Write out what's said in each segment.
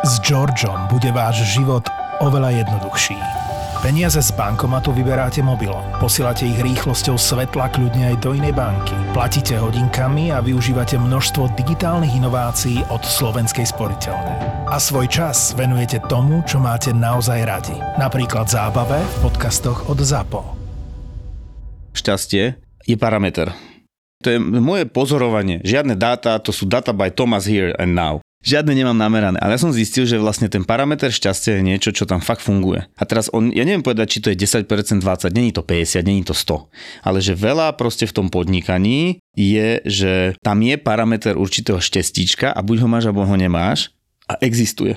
S Georgeom bude váš život oveľa jednoduchší. Peniaze z bankomatu vyberáte mobilom, posielate ich rýchlosťou svetla kľudne aj do inej banky, platíte hodinkami a využívate množstvo digitálnych inovácií od Slovenskej sporiteľne. A svoj čas venujete tomu, čo máte naozaj radi. Napríklad zábave v podcastoch od ZAPO. Šťastie je parameter. To je moje pozorovanie. Žiadne dáta, to sú data by Thomas here and now. Žiadne nemám namerané, ale ja som zistil, že vlastne ten parameter šťastia je niečo, čo tam fakt funguje. A teraz on, ja neviem povedať, či to je 10%, 20, není to 50, není to 100. Ale že veľa proste v tom podnikaní je, že tam je parameter určitého šťastíčka a buď ho máš, alebo ho nemáš a existuje.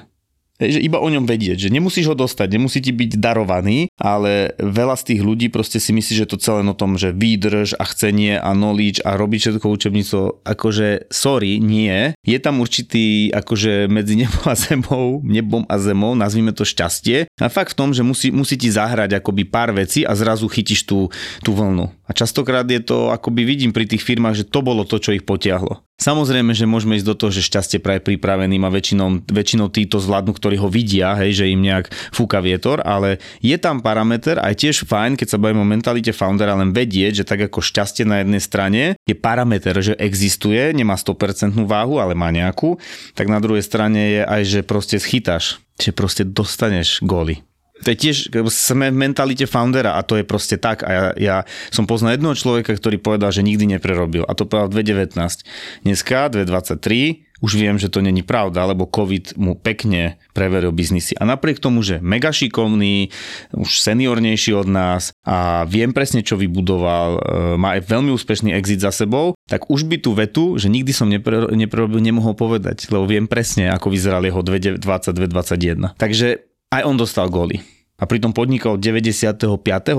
Že iba o ňom vedieť, že nemusíš ho dostať, nemusí ti byť darovaný, ale veľa z tých ľudí proste si myslí, že to celé o tom, že výdrž a chcenie a knowledge a robiť všetko učebnico, akože sorry, nie. Je tam určitý akože medzi nebom a zemou, nebom a zemou, nazvime to šťastie. A fakt v tom, že musí, musí ti zahrať akoby pár vecí a zrazu chytíš tú, tú vlnu. A častokrát je to, akoby vidím pri tých firmách, že to bolo to, čo ich potiahlo. Samozrejme, že môžeme ísť do toho, že šťastie praje pripraveným a väčšinou, väčšinou títo zvládnu, ktorí ho vidia, hej, že im nejak fúka vietor, ale je tam parameter aj tiež fajn, keď sa bavíme o mentalite foundera, len vedieť, že tak ako šťastie na jednej strane je parameter, že existuje, nemá 100% váhu, ale má nejakú, tak na druhej strane je aj, že proste schytáš, že proste dostaneš góly. To je tiež, sme v mentalite foundera a to je proste tak. A ja, ja som poznal jedného človeka, ktorý povedal, že nikdy neprerobil. A to povedal v 2019. Dneska, 2023, už viem, že to není pravda, lebo COVID mu pekne preveril biznisy. A napriek tomu, že mega šikovný, už seniornejší od nás a viem presne, čo vybudoval, e, má aj veľmi úspešný exit za sebou, tak už by tú vetu, že nikdy som nepre, neprerobil, nemohol povedať, lebo viem presne, ako vyzeral jeho 2022-2021. Takže aj on dostal góly. A pritom podnikal od 95.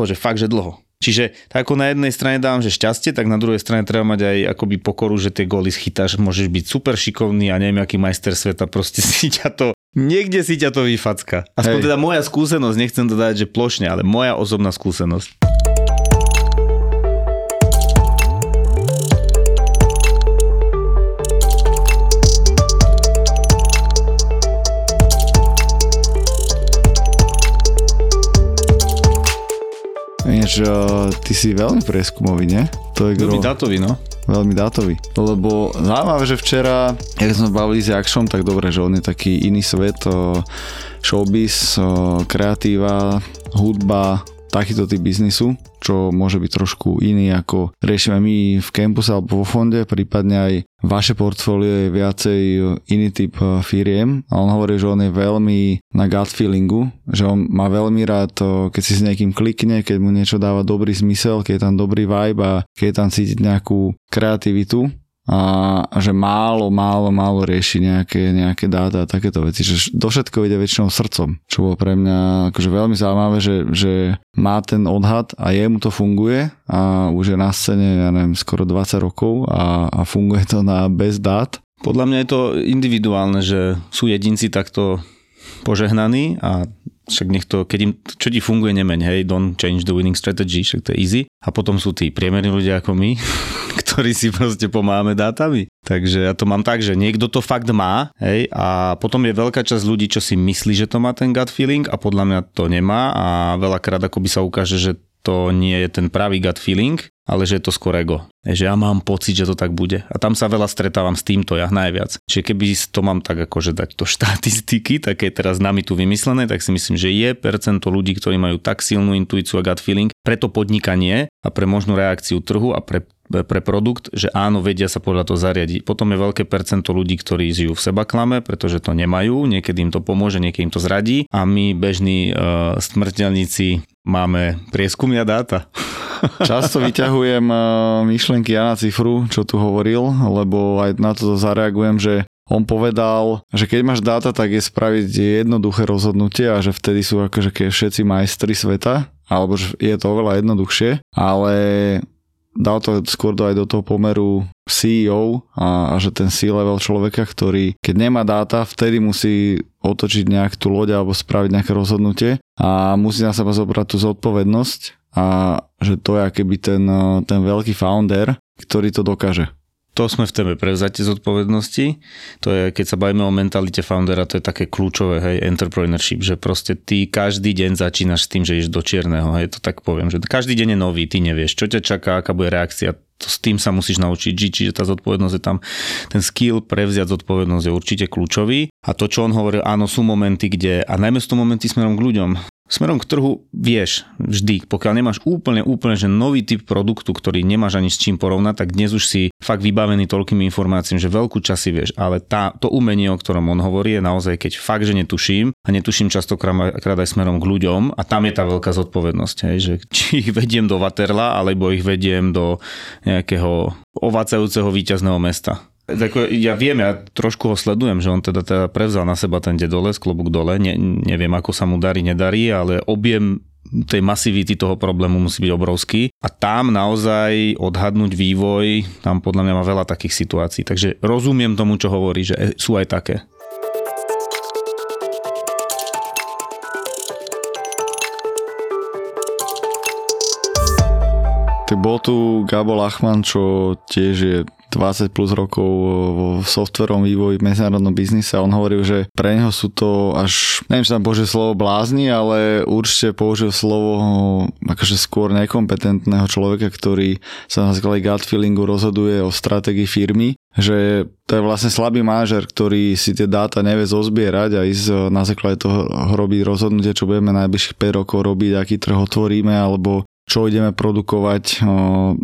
že fakt, že dlho. Čiže tak ako na jednej strane dávam, že šťastie, tak na druhej strane treba mať aj akoby pokoru, že tie góly schytáš, môžeš byť super šikovný a neviem aký majster sveta, proste si ťa to, niekde si ťa to vyfacka. Aspoň Hej. teda moja skúsenosť, nechcem to dať, že plošne, ale moja osobná skúsenosť. Ináč, ty si veľmi prieskumový, nie? To je veľmi dátový, no. Veľmi dátový. Lebo zaujímavé, že včera, keď sme bavili s Jakšom, tak dobre, že on je taký iný svet, showbiz, kreatíva, hudba, takýto typ biznisu, čo môže byť trošku iný ako riešime my v campuse alebo vo fonde, prípadne aj vaše portfólio je viacej iný typ eh, firiem. A on hovorí, že on je veľmi na gut feelingu, že on má veľmi rád, to, keď si s niekým klikne, keď mu niečo dáva dobrý zmysel, keď je tam dobrý vibe a keď je tam cítiť nejakú kreativitu a že málo, málo, málo rieši nejaké, nejaké dáta a takéto veci, že do všetko ide väčšinou srdcom, čo bolo pre mňa akože veľmi zaujímavé, že, že má ten odhad a jemu to funguje a už je na scéne, ja neviem, skoro 20 rokov a, a funguje to na bez dát. Podľa mňa je to individuálne, že sú jedinci takto požehnaní a však nech to, keď im, čo ti funguje, nemeň, hej, don't change the winning strategy, však to je easy. A potom sú tí priemerní ľudia ako my, ktorí si proste pomáhame dátami. Takže ja to mám tak, že niekto to fakt má, hej, a potom je veľká časť ľudí, čo si myslí, že to má ten gut feeling a podľa mňa to nemá a veľakrát ako by sa ukáže, že to nie je ten pravý gut feeling, ale že je to skôr ego. Že ja mám pocit, že to tak bude. A tam sa veľa stretávam s týmto ja najviac. Čiže keby to mám tak akože dať do štatistiky, také teraz nami tu vymyslené, tak si myslím, že je percento ľudí, ktorí majú tak silnú intuíciu a gut feeling pre to podnikanie a pre možnú reakciu trhu a pre pre produkt, že áno, vedia sa podľa toho zariadiť. Potom je veľké percento ľudí, ktorí žijú v seba klame, pretože to nemajú, niekedy im to pomôže, niekedy im to zradí a my bežní uh, smrteľníci máme prieskumia dáta. Často vyťahujem e, myšlenky Jana Cifru, čo tu hovoril, lebo aj na to zareagujem, že on povedal, že keď máš dáta, tak je spraviť jednoduché rozhodnutie a že vtedy sú akože všetci majstri sveta, alebo že je to oveľa jednoduchšie, ale dal to skôr do aj do toho pomeru CEO a, a že ten C-level človeka, ktorý keď nemá dáta, vtedy musí otočiť nejak tú loď alebo spraviť nejaké rozhodnutie a musí na seba zobrať tú zodpovednosť a že to je keby ten, ten veľký founder, ktorý to dokáže. To sme v téme prevzatie zodpovednosti. To je, keď sa bavíme o mentalite foundera, to je také kľúčové, hej, entrepreneurship, že proste ty každý deň začínaš s tým, že ideš do čierneho, hej, to tak poviem, že každý deň je nový, ty nevieš, čo ťa čaká, aká bude reakcia, to s tým sa musíš naučiť žiť, čiže tá zodpovednosť je tam, ten skill prevziať zodpovednosť je určite kľúčový. A to, čo on hovoril, áno, sú momenty, kde, a najmä sú to momenty smerom k ľuďom, Smerom k trhu vieš vždy, pokiaľ nemáš úplne, úplne, že nový typ produktu, ktorý nemáš ani s čím porovnať, tak dnes už si fakt vybavený toľkými informáciami, že veľkú časy vieš, ale tá, to umenie, o ktorom on hovorí, je naozaj, keď fakt, že netuším a netuším častokrát aj smerom k ľuďom a tam je tá veľká zodpovednosť, hej, že či ich vediem do Waterla, alebo ich vediem do nejakého ovacajúceho víťazného mesta. Tako, ja viem, ja trošku ho sledujem, že on teda, teda prevzal na seba ten dedoles, klobúk dole, ne, neviem ako sa mu darí, nedarí, ale objem tej masivity toho problému musí byť obrovský. A tam naozaj odhadnúť vývoj, tam podľa mňa má veľa takých situácií, takže rozumiem tomu, čo hovorí, že sú aj také. Tak bol tu Gabo Lachman, čo tiež je 20 plus rokov vo softverom vývoji v medzinárodnom biznise a on hovoril, že pre neho sú to až, neviem, či tam použil slovo blázni, ale určite použil slovo akože skôr nekompetentného človeka, ktorý sa na základe gut feelingu rozhoduje o stratégii firmy že to je vlastne slabý manažer, ktorý si tie dáta nevie zozbierať a ísť na základe toho robiť rozhodnutie, čo budeme najbližších 5 rokov robiť, aký trh otvoríme, alebo čo ideme produkovať,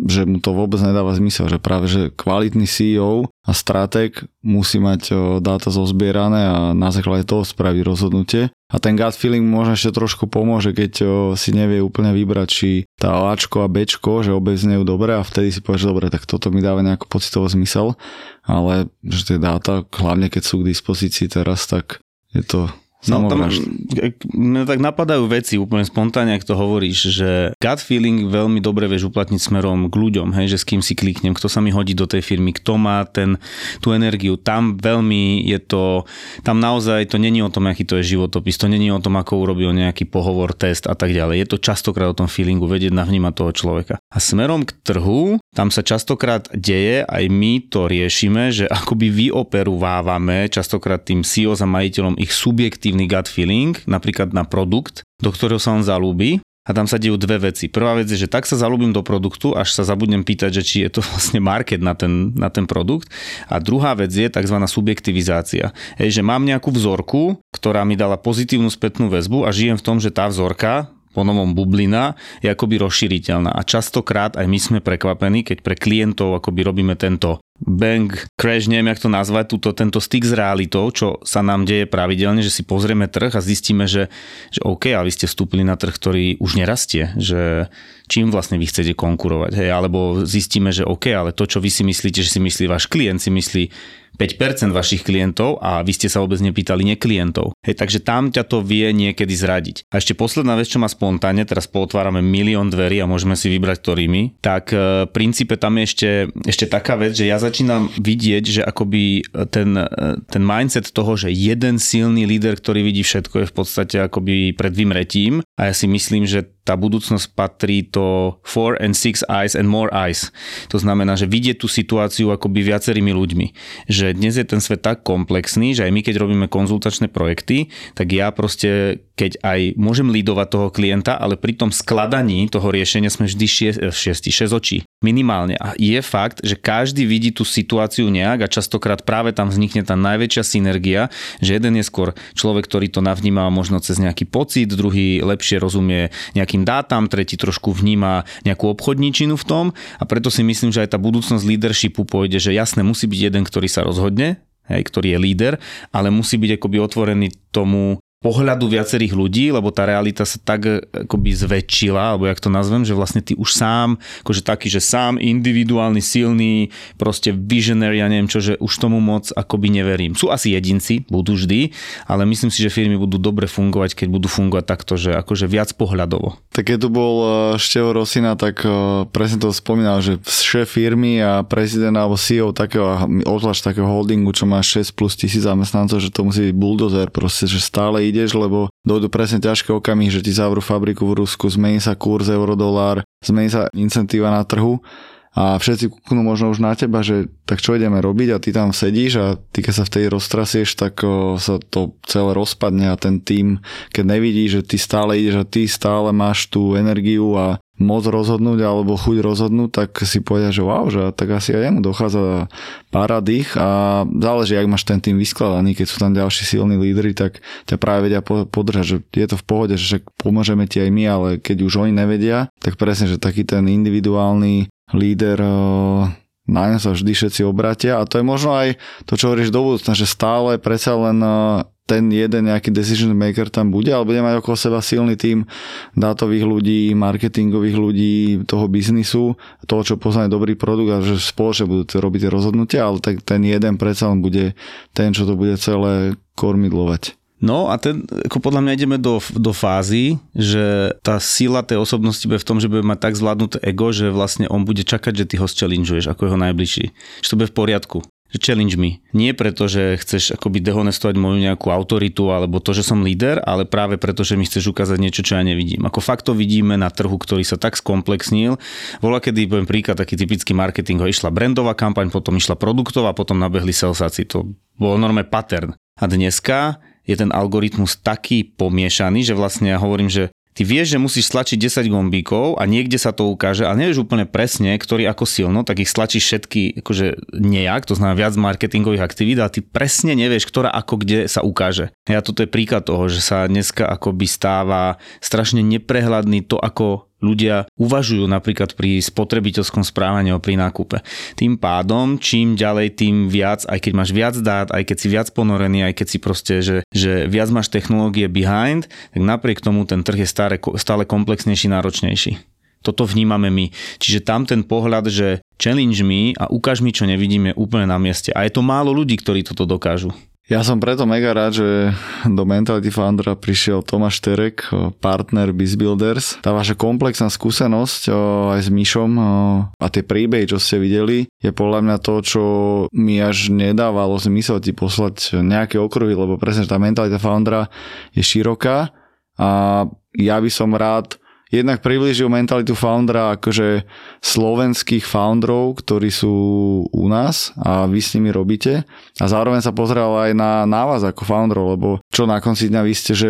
že mu to vôbec nedáva zmysel, že práve že kvalitný CEO a stratég musí mať dáta zozbierané a na základe toho spraviť rozhodnutie. A ten gut feeling možno ešte trošku pomôže, keď si nevie úplne vybrať, či tá Ačko a Bčko, že obe znejú dobre a vtedy si povie, že dobre, tak toto mi dáva nejaký pocitový zmysel, ale že tie dáta, hlavne keď sú k dispozícii teraz, tak je to No, tam, mňa tak napadajú veci úplne spontánne, ak to hovoríš, že gut feeling veľmi dobre vieš uplatniť smerom k ľuďom, hej, že s kým si kliknem, kto sa mi hodí do tej firmy, kto má ten, tú energiu. Tam veľmi je to, tam naozaj to není o tom, aký to je životopis, to není o tom, ako urobil nejaký pohovor, test a tak ďalej. Je to častokrát o tom feelingu, vedieť navnímať toho človeka. A smerom k trhu, tam sa častokrát deje, aj my to riešime, že akoby vyoperuvávame častokrát tým CEO a majiteľom ich subjektívne pozitívny gut feeling, napríklad na produkt, do ktorého sa on zalúbi a tam sa dejú dve veci. Prvá vec je, že tak sa zalúbim do produktu, až sa zabudnem pýtať, že či je to vlastne market na ten, na ten produkt. A druhá vec je tzv. subjektivizácia. Hej, že mám nejakú vzorku, ktorá mi dala pozitívnu spätnú väzbu a žijem v tom, že tá vzorka po novom bublina je akoby rozšíriteľná. A častokrát aj my sme prekvapení, keď pre klientov akoby robíme tento bang, crash, neviem jak to nazvať, túto, tento styk s realitou, čo sa nám deje pravidelne, že si pozrieme trh a zistíme, že, že OK, a vy ste vstúpili na trh, ktorý už nerastie, že čím vlastne vy chcete konkurovať, hej, alebo zistíme, že OK, ale to, čo vy si myslíte, že si myslí váš klient, si myslí 5% vašich klientov a vy ste sa vôbec nepýtali neklientov. Hej, takže tam ťa to vie niekedy zradiť. A ešte posledná vec, čo má spontánne, teraz pootvárame milión dverí a môžeme si vybrať ktorými, tak e, v princípe tam je ešte, ešte taká vec, že ja začínam vidieť, že akoby ten, e, ten mindset toho, že jeden silný líder, ktorý vidí všetko, je v podstate akoby pred vymretím a ja si myslím, že tá budúcnosť patrí to four and six eyes and more eyes. To znamená, že vidieť tú situáciu akoby viacerými ľuďmi. Že dnes je ten svet tak komplexný, že aj my keď robíme konzultačné projekty, tak ja proste keď aj môžem lídovať toho klienta, ale pri tom skladaní toho riešenia sme vždy 6, 6 očí. Minimálne. A je fakt, že každý vidí tú situáciu nejak a častokrát práve tam vznikne tá najväčšia synergia, že jeden je skôr človek, ktorý to navníma možno cez nejaký pocit, druhý lepšie rozumie nejakým dátam, tretí trošku vníma nejakú obchodníčinu v tom a preto si myslím, že aj tá budúcnosť leadershipu pôjde, že jasne musí byť jeden, ktorý sa rozhodne, hej, ktorý je líder, ale musí byť akoby otvorený tomu pohľadu viacerých ľudí, lebo tá realita sa tak e, akoby zväčšila, alebo jak to nazvem, že vlastne ty už sám, akože taký, že sám individuálny, silný, proste visionary, ja neviem čo, že už tomu moc akoby neverím. Sú asi jedinci, budú vždy, ale myslím si, že firmy budú dobre fungovať, keď budú fungovať takto, že akože viac pohľadovo. Tak keď tu bol e, Števo Rosina, tak e, presne to spomínal, že šéf firmy a prezident alebo CEO takého, odlaž takého holdingu, čo má 6 plus tisíc zamestnancov, že to musí byť buldozer, proste, že stále ideš, lebo dojdu presne ťažké okamihy, že ti zavrú fabriku v Rusku, zmení sa kurz euro-dolár, zmení sa incentíva na trhu a všetci kúknú možno už na teba, že tak čo ideme robiť? A ty tam sedíš a ty keď sa v tej roztrasieš, tak o, sa to celé rozpadne a ten tým, keď nevidí, že ty stále ideš a ty stále máš tú energiu a moc rozhodnúť alebo chuť rozhodnúť, tak si povedia, že wow, že tak asi aj jemu dochádza pára dých a záleží, ak máš ten tým vyskladaný, keď sú tam ďalší silní lídry, tak ťa práve vedia podržať, že je to v pohode, že pomôžeme ti aj my, ale keď už oni nevedia, tak presne, že taký ten individuálny líder na ňa sa vždy všetci obratia. A to je možno aj to, čo hovoríš do budúcna, že stále predsa len ten jeden nejaký decision maker tam bude, ale bude mať okolo seba silný tým dátových ľudí, marketingových ľudí, toho biznisu, toho, čo pozná dobrý produkt a že spoločne budú robiť tie rozhodnutia, ale tak ten jeden predsa len bude ten, čo to bude celé kormidlovať. No a ten, ako podľa mňa ideme do, do fázy, že tá sila tej osobnosti bude v tom, že bude mať tak zvládnuté ego, že vlastne on bude čakať, že ty ho challengeuješ ako jeho najbližší. Že to bude v poriadku že challenge mi. Nie preto, že chceš akoby dehonestovať moju nejakú autoritu alebo to, že som líder, ale práve preto, že mi chceš ukázať niečo, čo ja nevidím. Ako fakt to vidíme na trhu, ktorý sa tak skomplexnil. Vola, kedy poviem príklad, taký typický marketing, išla brandová kampaň, potom išla produktová, potom nabehli salesáci. To bolo normálne pattern. A dneska je ten algoritmus taký pomiešaný, že vlastne ja hovorím, že ty vieš, že musíš stlačiť 10 gombíkov a niekde sa to ukáže, ale nevieš úplne presne, ktorý ako silno, tak ich stlačíš všetky akože nejak, to znamená viac marketingových aktivít, ale ty presne nevieš, ktorá ako kde sa ukáže. Ja toto je príklad toho, že sa dneska akoby stáva strašne neprehľadný to, ako ľudia uvažujú napríklad pri spotrebiteľskom správaní pri nákupe. Tým pádom, čím ďalej, tým viac, aj keď máš viac dát, aj keď si viac ponorený, aj keď si proste, že, že viac máš technológie behind, tak napriek tomu ten trh je stále, stále komplexnejší, náročnejší. Toto vnímame my. Čiže tam ten pohľad, že challenge mi a ukáž mi, čo nevidím, je úplne na mieste. A je to málo ľudí, ktorí toto dokážu. Ja som preto mega rád, že do Mentality Foundera prišiel Tomáš Terek, partner BizBuilders. Tá vaša komplexná skúsenosť aj s Myšom a tie príbehy, čo ste videli, je podľa mňa to, čo mi až nedávalo zmysel ti poslať nejaké okruhy, lebo presne tá Mentalita Foundera je široká a ja by som rád jednak priblížil mentalitu foundera akože slovenských founderov, ktorí sú u nás a vy s nimi robíte a zároveň sa pozrel aj na, na vás ako founderov, lebo čo na konci dňa vy ste, že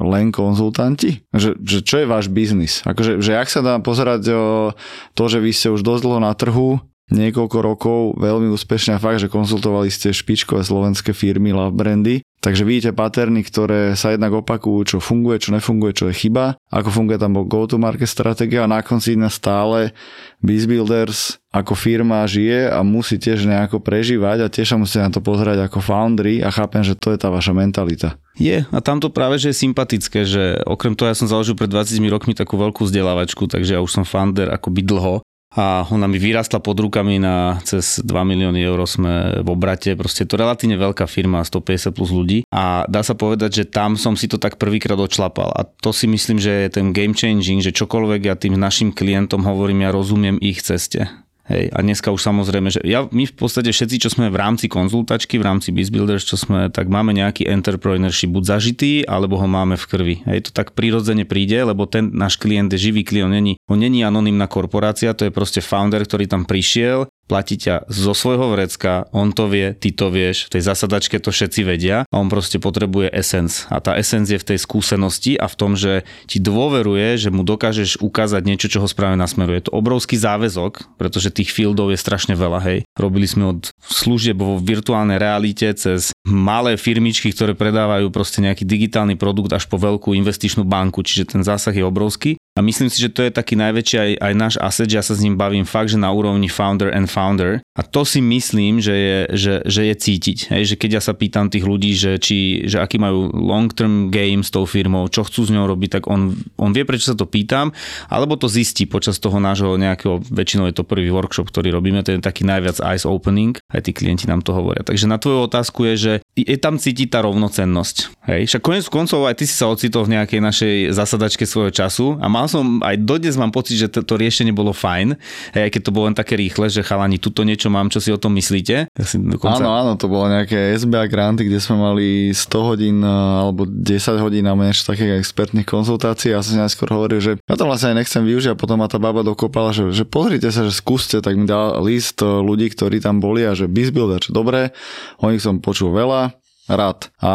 len konzultanti? Že, že čo je váš biznis? Akože, že ak sa dá pozerať o to, že vy ste už dosť dlho na trhu, niekoľko rokov veľmi úspešne a fakt, že konzultovali ste špičkové slovenské firmy, love brandy, Takže vidíte paterny, ktoré sa jednak opakujú, čo funguje, čo nefunguje, čo je chyba, ako funguje tam go-to-market stratégia a na konci dňa stále BizBuilders ako firma žije a musí tiež nejako prežívať a tiež sa musíte na to pozerať ako foundry a chápem, že to je tá vaša mentalita. Je a tam to práve, že je sympatické, že okrem toho ja som založil pred 20 rokmi takú veľkú vzdelávačku, takže ja už som founder akoby dlho a ona mi vyrastla pod rukami na cez 2 milióny eur sme v obrate, proste to relatívne veľká firma, 150 plus ľudí. A dá sa povedať, že tam som si to tak prvýkrát odšlapal. A to si myslím, že je ten game changing, že čokoľvek ja tým našim klientom hovorím, ja rozumiem ich ceste. Hej, a dneska už samozrejme, že ja, my v podstate všetci, čo sme v rámci konzultačky, v rámci BizBuilders, čo sme, tak máme nejaký entrepreneurship buď zažitý, alebo ho máme v krvi. Hej, to tak prirodzene príde, lebo ten náš klient je živý klient, on není, on není anonimná korporácia, to je proste founder, ktorý tam prišiel, platí ťa zo svojho vrecka, on to vie, ty to vieš, v tej zasadačke to všetci vedia a on proste potrebuje essence. A tá essence je v tej skúsenosti a v tom, že ti dôveruje, že mu dokážeš ukázať niečo, čo ho správne nasmeruje. Je to obrovský záväzok, pretože tých fieldov je strašne veľa, hej. Robili sme od služieb vo virtuálnej realite cez malé firmičky, ktoré predávajú proste nejaký digitálny produkt až po veľkú investičnú banku, čiže ten zásah je obrovský. A myslím si, že to je taký najväčší aj, aj náš asset, že ja sa s ním bavím fakt, že na úrovni founder and founder. A to si myslím, že je, že, že je cítiť. Hej, že keď ja sa pýtam tých ľudí, že, či, že aký majú long term game s tou firmou, čo chcú s ňou robiť, tak on, on vie, prečo sa to pýtam, alebo to zistí počas toho nášho nejakého, väčšinou je to prvý workshop, ktorý robíme, to je taký najviac eyes opening, aj tí klienti nám to hovoria. Takže na tvoju otázku je, že je tam cítiť tá rovnocennosť. Hej, však konec koncov aj ty si sa ocitol v nejakej našej zasadačke svojho času a mal som, aj dodnes mám pocit, že to, to riešenie bolo fajn, aj keď to bolo len také rýchle, že chalani, tuto niečo mám, čo si o tom myslíte. Ja dokonca... Áno, áno, to bolo nejaké SBA granty, kde sme mali 100 hodín alebo 10 hodín na niečo takých expertných konzultácií a ja som si najskôr hovoril, že ja to vlastne aj nechcem využiť a potom ma tá baba dokopala, že, že pozrite sa, že skúste, tak mi dal list ľudí, ktorí tam boli a že Bizbuilder, čo dobre, o nich som počul veľa, rád. A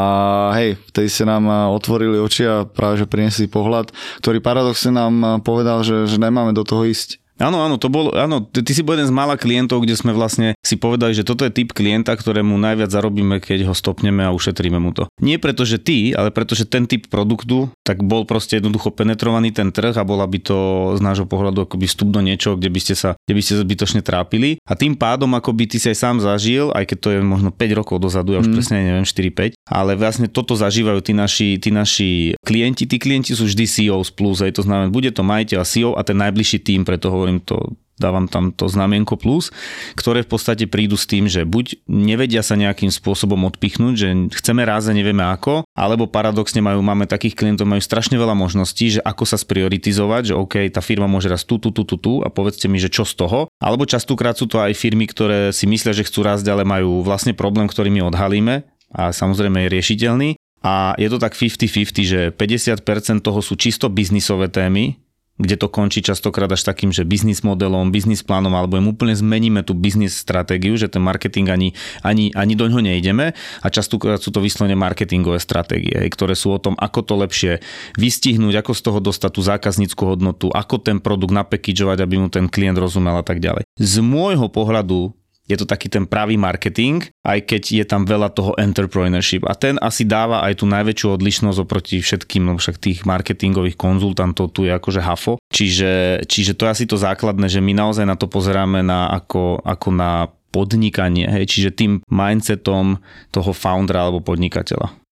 hej, vtedy ste nám otvorili oči a práve že priniesli pohľad, ktorý paradoxne nám povedal, že, že nemáme do toho ísť. Áno, áno, to bolo, áno, ty, ty si bol jeden z mála klientov, kde sme vlastne si povedali, že toto je typ klienta, ktorému najviac zarobíme, keď ho stopneme a ušetríme mu to. Nie preto, že ty, ale preto, že ten typ produktu, tak bol proste jednoducho penetrovaný ten trh a bola by to z nášho pohľadu akoby vstup do niečoho, kde by ste sa, kde by ste zbytočne trápili. A tým pádom akoby ty si aj sám zažil, aj keď to je možno 5 rokov dozadu, ja už mm. presne neviem, 4-5, ale vlastne toto zažívajú tí naši, tí naši klienti. Tí klienti sú vždy CEOs plus, aj to znamená, bude to majiteľ CEO a ten najbližší tým, preto hovorím to dávam tam to znamienko plus, ktoré v podstate prídu s tým, že buď nevedia sa nejakým spôsobom odpichnúť, že chceme raz a nevieme ako, alebo paradoxne majú, máme takých klientov, majú strašne veľa možností, že ako sa sprioritizovať, že OK, tá firma môže raz tu, tu, tu, tu, tu a povedzte mi, že čo z toho. Alebo častokrát sú to aj firmy, ktoré si myslia, že chcú rásť, ale majú vlastne problém, ktorý my odhalíme a samozrejme je riešiteľný. A je to tak 50-50, že 50% toho sú čisto biznisové témy, kde to končí častokrát až takým, že biznis modelom, biznis plánom, alebo im úplne zmeníme tú biznis stratégiu, že ten marketing ani, ani, ani do ňoho nejdeme a častokrát sú to vyslovene marketingové stratégie, ktoré sú o tom, ako to lepšie vystihnúť, ako z toho dostať tú zákaznícku hodnotu, ako ten produkt napekidžovať, aby mu ten klient rozumel a tak ďalej. Z môjho pohľadu je to taký ten pravý marketing, aj keď je tam veľa toho entrepreneurship. A ten asi dáva aj tú najväčšiu odlišnosť oproti všetkým, lebo však tých marketingových konzultantov tu je akože hafo. Čiže, čiže to je asi to základné, že my naozaj na to pozeráme na ako, ako na podnikanie, hej, čiže tým mindsetom toho foundera alebo podnikateľa.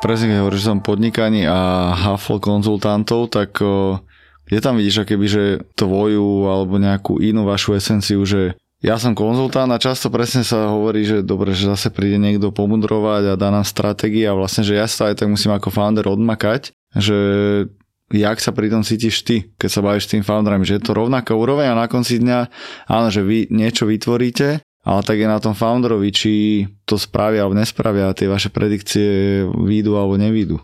Presne keď hovoríš, že som podnikaní a hafl konzultantov, tak kde tam vidíš akéby, že tvoju alebo nejakú inú vašu esenciu, že ja som konzultant a často presne sa hovorí, že dobre, že zase príde niekto pomudrovať a dá nám stratégie a vlastne, že ja sa aj tak musím ako founder odmakať, že jak sa pri tom cítiš ty, keď sa bavíš s tým founderom, že je to rovnaká úroveň a na konci dňa, áno, že vy niečo vytvoríte, ale tak je na tom founderovi, či to spravia alebo nespravia tie vaše predikcie výjdu alebo nevídu.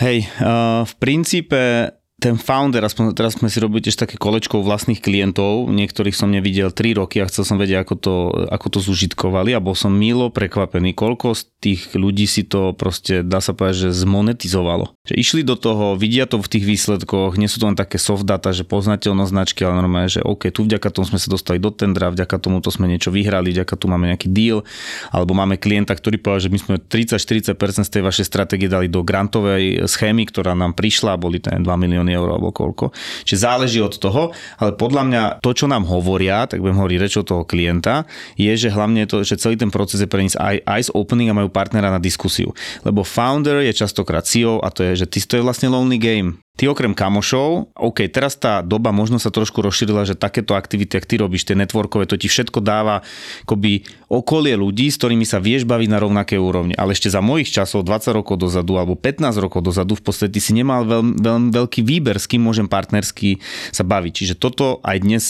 Hej, uh, v princípe ten founder, aspoň teraz sme si robili tiež také kolečko vlastných klientov, niektorých som nevidel 3 roky a chcel som vedieť, ako to, ako to zužitkovali a bol som milo prekvapený, koľko z tých ľudí si to proste, dá sa povedať, že zmonetizovalo. Že išli do toho, vidia to v tých výsledkoch, nie sú to len také soft data, že poznateľnosť značky, ale normálne, že OK, tu vďaka tomu sme sa dostali do tendra, vďaka tomu to sme niečo vyhrali, vďaka tomu máme nejaký deal, alebo máme klienta, ktorý povedal, že my sme 30-40% z tej vašej stratégie dali do grantovej schémy, ktorá nám prišla, boli tam 2 milióny eur alebo koľko. Čiže záleží od toho, ale podľa mňa to, čo nám hovoria, tak budem hovoriť rečou toho klienta, je, že hlavne to, že celý ten proces je pre nich eyes opening a majú partnera na diskusiu. Lebo founder je častokrát CEO a to je, že ty to je vlastne lonely game. Ty okrem kamošov, OK, teraz tá doba možno sa trošku rozšírila, že takéto aktivity, ak ty robíš, tie networkové, to ti všetko dáva akoby okolie ľudí, s ktorými sa vieš baviť na rovnaké úrovni. Ale ešte za mojich časov, 20 rokov dozadu alebo 15 rokov dozadu, v podstate si nemal veľmi, veľmi veľký výber, s kým môžem partnersky sa baviť. Čiže toto aj dnes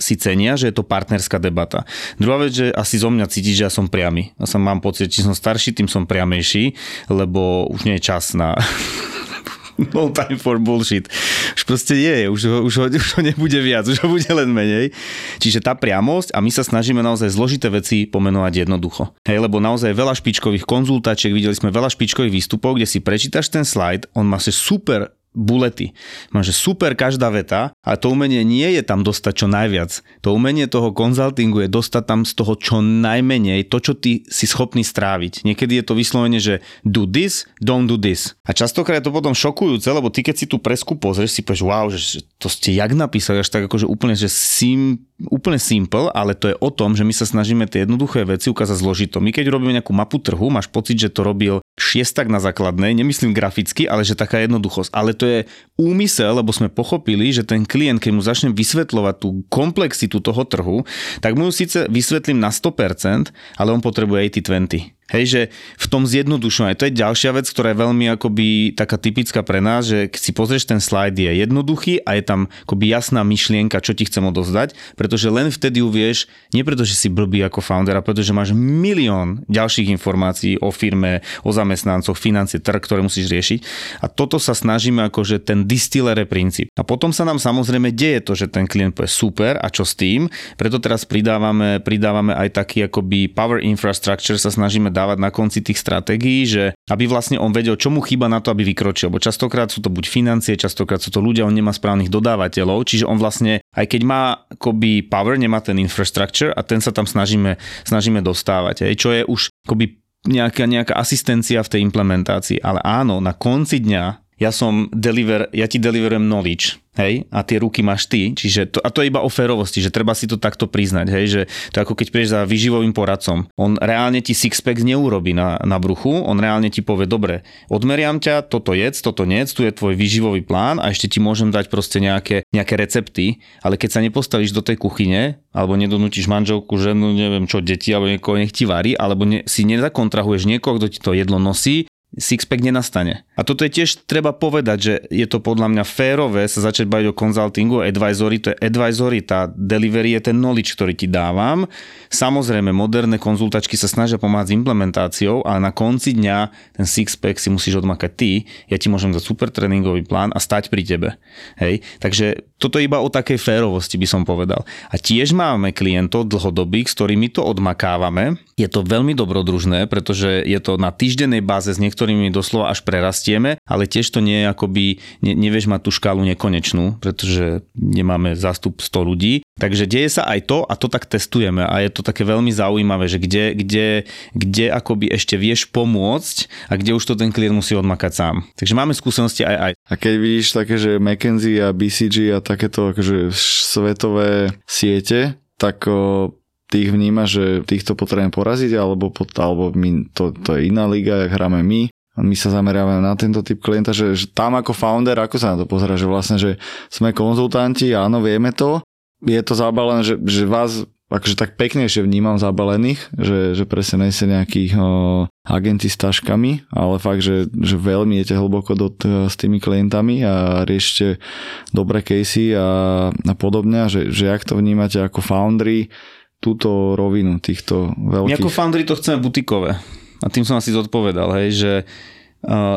si cenia, že je to partnerská debata. Druhá vec, že asi zo mňa cítiť, že ja som priamy. Ja som mám pocit, či som starší, tým som priamejší, lebo už nie je čas na no time for bullshit. Už proste nie je, už ho, už, ho, už ho nebude viac, už ho bude len menej. Čiže tá priamosť a my sa snažíme naozaj zložité veci pomenovať jednoducho. Hej, lebo naozaj veľa špičkových konzultáčiek, videli sme veľa špičkových výstupov, kde si prečítaš ten slide, on má sa super bulety. Máš super každá veta a to umenie nie je tam dostať čo najviac. To umenie toho konzultingu je dostať tam z toho čo najmenej, to, čo ty si schopný stráviť. Niekedy je to vyslovene, že do this, don't do this. A častokrát je to potom šokujúce, lebo ty keď si tú presku pozrieš, si povieš, wow, že to ste jak napísali, až tak akože úplne, že sim, úplne simple, ale to je o tom, že my sa snažíme tie jednoduché veci ukázať zložito. My keď robíme nejakú mapu trhu, máš pocit, že to robil šiestak na základnej, nemyslím graficky, ale že taká jednoduchosť. Ale to je úmysel, lebo sme pochopili, že ten klient, keď mu začnem vysvetľovať tú komplexitu toho trhu, tak mu ju síce vysvetlím na 100%, ale on potrebuje 80-20. Hej, že v tom zjednodušovaní, to je ďalšia vec, ktorá je veľmi akoby taká typická pre nás, že keď si pozrieš ten slajd, je jednoduchý a je tam akoby jasná myšlienka, čo ti chcem odozdať, pretože len vtedy ju vieš, nie preto, že si blbý ako founder, ale pretože máš milión ďalších informácií o firme, o zamestnancoch, financie, trh, ktoré musíš riešiť. A toto sa snažíme akože ten distillere princíp. A potom sa nám samozrejme deje to, že ten klient povie super a čo s tým, preto teraz pridávame, pridávame aj taký akoby power infrastructure, sa snažíme dať dávať na konci tých stratégií, že aby vlastne on vedel, čo mu chýba na to, aby vykročil. Bo častokrát sú to buď financie, častokrát sú to ľudia, on nemá správnych dodávateľov, čiže on vlastne, aj keď má akoby power, nemá ten infrastructure a ten sa tam snažíme, snažíme dostávať. Hej, čo je už akoby nejaká, nejaká asistencia v tej implementácii. Ale áno, na konci dňa ja som deliver, ja ti deliverujem knowledge, hej, a tie ruky máš ty, čiže to, a to je iba o férovosti, že treba si to takto priznať, hej, že to ako keď prídeš za výživovým poradcom. On reálne ti sixpack neurobi na, na bruchu, on reálne ti povie, dobre, odmeriam ťa, toto jedz, toto nedz, tu je tvoj výživový plán a ešte ti môžem dať proste nejaké, nejaké recepty, ale keď sa nepostavíš do tej kuchyne, alebo nedonútiš manželku, ženu, neviem čo, deti, alebo niekoho nech ti varí, alebo ne, si nezakontrahuješ niekoho, kto ti to jedlo nosí, sixpack nenastane. A toto je tiež treba povedať, že je to podľa mňa férové sa začať baviť o konzultingu, advisory, to je advisory, tá delivery je ten knowledge, ktorý ti dávam. Samozrejme, moderné konzultačky sa snažia pomáhať s implementáciou, ale na konci dňa ten sixpack si musíš odmakať ty, ja ti môžem dať super tréningový plán a stať pri tebe. Hej? Takže toto iba o takej férovosti by som povedal. A tiež máme klientov dlhodobých, s ktorými to odmakávame. Je to veľmi dobrodružné, pretože je to na týždennej báze s niektorými ktorými doslova až prerastieme, ale tiež to nie je akoby, ne, nevieš mať tú škálu nekonečnú, pretože nemáme zástup 100 ľudí. Takže deje sa aj to a to tak testujeme a je to také veľmi zaujímavé, že kde, kde, kde akoby ešte vieš pomôcť a kde už to ten klient musí odmakať sám. Takže máme skúsenosti aj aj. A keď vidíš také, že McKenzie a BCG a takéto akože svetové siete, tak ty ich vnímaš, že týchto potrebujem poraziť, alebo, alebo my, to, to je iná liga, jak hráme my. My sa zameriavame na tento typ klienta, že, že tam ako founder, ako sa na to pozera, že vlastne, že sme konzultanti, áno, vieme to, je to zabalené, že, že vás akože tak peknejšie vnímam zabalených, že, že presne nejste nejakých o, agenti s taškami, ale fakt, že, že veľmi jete hlboko do s tými klientami a riešite dobré casey a, a podobne, že, že jak to vnímate ako foundry, túto rovinu týchto veľkých... My ako foundry to chceme butikové. A tým som asi zodpovedal, hej, že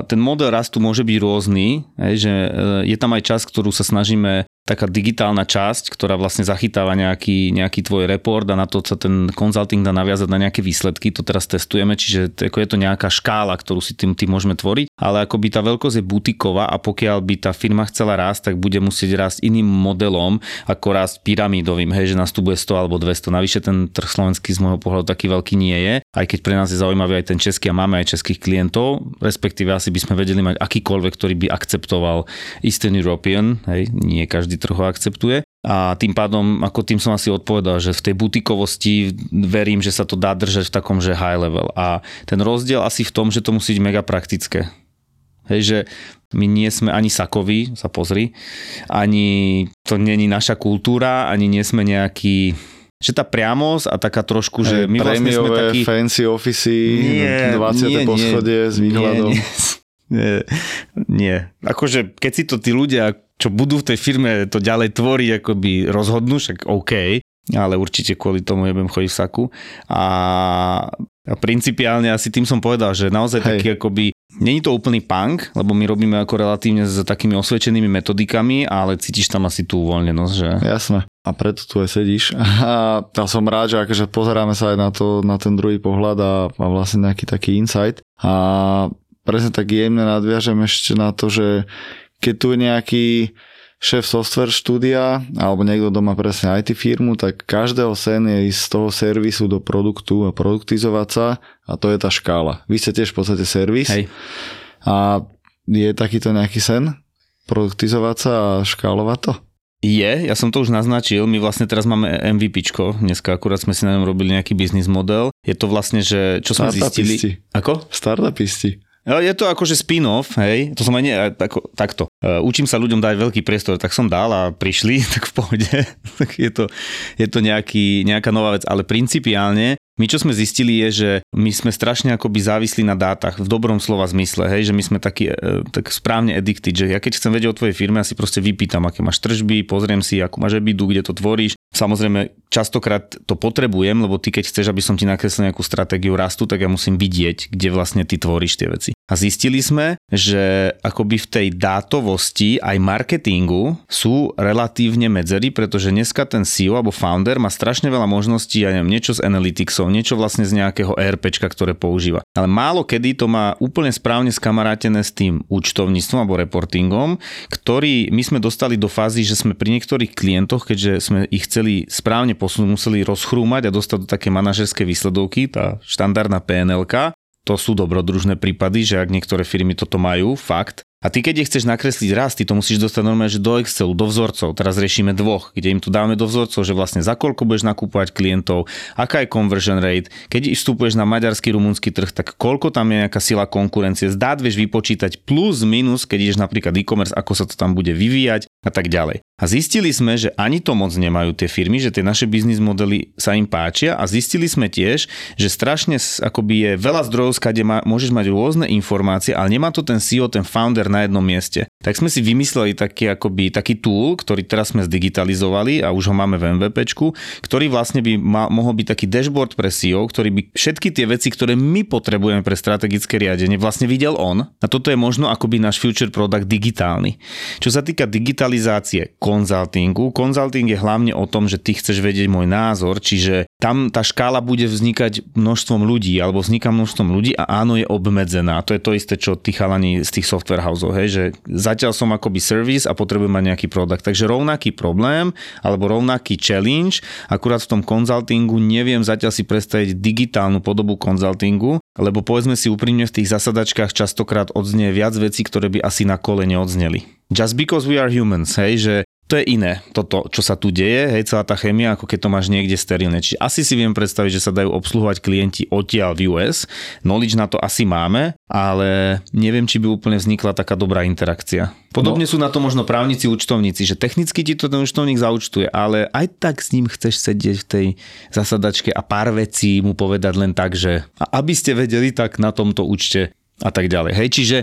ten model rastu môže byť rôzny, hej, že e, je tam aj čas, ktorú sa snažíme taká digitálna časť, ktorá vlastne zachytáva nejaký, nejaký tvoj report a na to sa ten consulting dá naviazať na nejaké výsledky, to teraz testujeme, čiže ako je to nejaká škála, ktorú si tým, tým môžeme tvoriť, ale by tá veľkosť je butiková a pokiaľ by tá firma chcela rásť, tak bude musieť rásť iným modelom ako rásť pyramídovým, hej, že nás tu bude 100 alebo 200. Navyše ten trh slovenský z môjho pohľadu taký veľký nie je, aj keď pre nás je zaujímavý aj ten český a máme aj českých klientov, respektíve asi by sme vedeli mať akýkoľvek, ktorý by akceptoval Eastern European, hej, nie každý každý trh ho akceptuje. A tým pádom, ako tým som asi odpovedal, že v tej butikovosti verím, že sa to dá držať v takom, že high level. A ten rozdiel asi v tom, že to musí byť mega praktické. Hej, že my nie sme ani sakoví, sa pozri, ani to není naša kultúra, ani nie sme nejaký že tá priamosť a taká trošku, že my vlastne sme takí... fancy office, nie, 20. Nie, poschodie nie, s výhľadom. Nie, nie. Nie, nie. Akože keď si to tí ľudia, čo budú v tej firme to ďalej tvoriť, akoby rozhodnú, však OK, ale určite kvôli tomu nebudem chodiť v saku. A, a principiálne asi tým som povedal, že naozaj Hej. taký akoby Není to úplný punk, lebo my robíme ako relatívne s takými osvedčenými metodikami, ale cítiš tam asi tú uvoľnenosť, že? Jasné. A preto tu aj sedíš. A ja som rád, že akože pozeráme sa aj na, to, na ten druhý pohľad a, a vlastne nejaký taký insight. A presne tak jemne nadviažem ešte na to, že keď tu je nejaký šéf software štúdia alebo niekto doma presne IT firmu, tak každého sen je ísť z toho servisu do produktu a produktizovať sa a to je tá škála. Vy ste tiež v podstate servis Hej. a je takýto nejaký sen? Produktizovať sa a škálovať to? Je, ja som to už naznačil, my vlastne teraz máme MVP, dneska akurát sme si na ňom robili nejaký biznis model. Je to vlastne, že čo sme zistili... Ako? Startupisti. Je to akože spin-off, hej, to som aj nie, ako, takto. Uh, učím sa ľuďom dať veľký priestor, tak som dal a prišli, tak v pohode. tak je to, je to nejaký, nejaká nová vec, ale principiálne my čo sme zistili je, že my sme strašne akoby závislí na dátach v dobrom slova zmysle, hej, že my sme takí e, tak správne addicted, že ja keď chcem vedieť o tvojej firme, ja proste vypýtam, aké máš tržby, pozriem si, akú máš ebidu, kde to tvoríš. Samozrejme, častokrát to potrebujem, lebo ty keď chceš, aby som ti nakreslil nejakú stratégiu rastu, tak ja musím vidieť, kde vlastne ty tvoríš tie veci. A zistili sme, že akoby v tej dátovosti aj marketingu sú relatívne medzery, pretože dneska ten CEO alebo founder má strašne veľa možností, ja neviem, niečo z analyticsov, niečo vlastne z nejakého ERPčka, ktoré používa. Ale málo kedy to má úplne správne skamarátené s tým účtovníctvom alebo reportingom, ktorý my sme dostali do fázy, že sme pri niektorých klientoch, keďže sme ich chceli správne posunúť, museli rozchrúmať a dostať do také manažerské výsledovky, tá štandardná PNLK, to sú dobrodružné prípady, že ak niektoré firmy toto majú, fakt, a ty keď ich chceš nakresliť raz, ty to musíš dostať normálne že do Excelu, do vzorcov. Teraz riešime dvoch, kde im tu dáme do vzorcov, že vlastne za koľko budeš nakúpovať klientov, aká je conversion rate, keď vstupuješ na maďarský, rumunský trh, tak koľko tam je nejaká sila konkurencie. Zdá vieš vypočítať plus, minus, keď ideš napríklad e-commerce, ako sa to tam bude vyvíjať a tak ďalej. A zistili sme, že ani to moc nemajú tie firmy, že tie naše biznis modely sa im páčia a zistili sme tiež, že strašne akoby je veľa zdrojov, kde má, môžeš mať rôzne informácie, ale nemá to ten CEO, ten founder na jednom mieste. Tak sme si vymysleli taký, akoby, taký tool, ktorý teraz sme zdigitalizovali a už ho máme v MVPčku, ktorý vlastne by ma, mohol byť taký dashboard pre CEO, ktorý by všetky tie veci, ktoré my potrebujeme pre strategické riadenie, vlastne videl on. A toto je možno akoby náš future product digitálny. Čo sa týka digitalizácie konzultingu. Konzulting je hlavne o tom, že ty chceš vedieť môj názor, čiže tam tá škála bude vznikať množstvom ľudí, alebo vzniká množstvom ľudí a áno, je obmedzená. To je to isté, čo tí chalani z tých software houseov, hej, že zatiaľ som akoby service a potrebujem mať nejaký produkt. Takže rovnaký problém, alebo rovnaký challenge, akurát v tom konzultingu neviem zatiaľ si predstaviť digitálnu podobu konzultingu, lebo povedzme si úprimne v tých zasadačkách častokrát odznie viac vecí, ktoré by asi na kole neodzneli. Just because we are humans, hej, že to je iné, toto, čo sa tu deje, hej, celá tá chémia, ako keď to máš niekde sterilné. Čiže asi si viem predstaviť, že sa dajú obsluhovať klienti odtiaľ v US, knowledge na to asi máme, ale neviem, či by úplne vznikla taká dobrá interakcia. Podobne no. sú na to možno právnici, účtovníci, že technicky ti to ten účtovník zaučtuje, ale aj tak s ním chceš sedieť v tej zasadačke a pár vecí mu povedať len tak, že a aby ste vedeli, tak na tomto účte a tak ďalej. Hej, čiže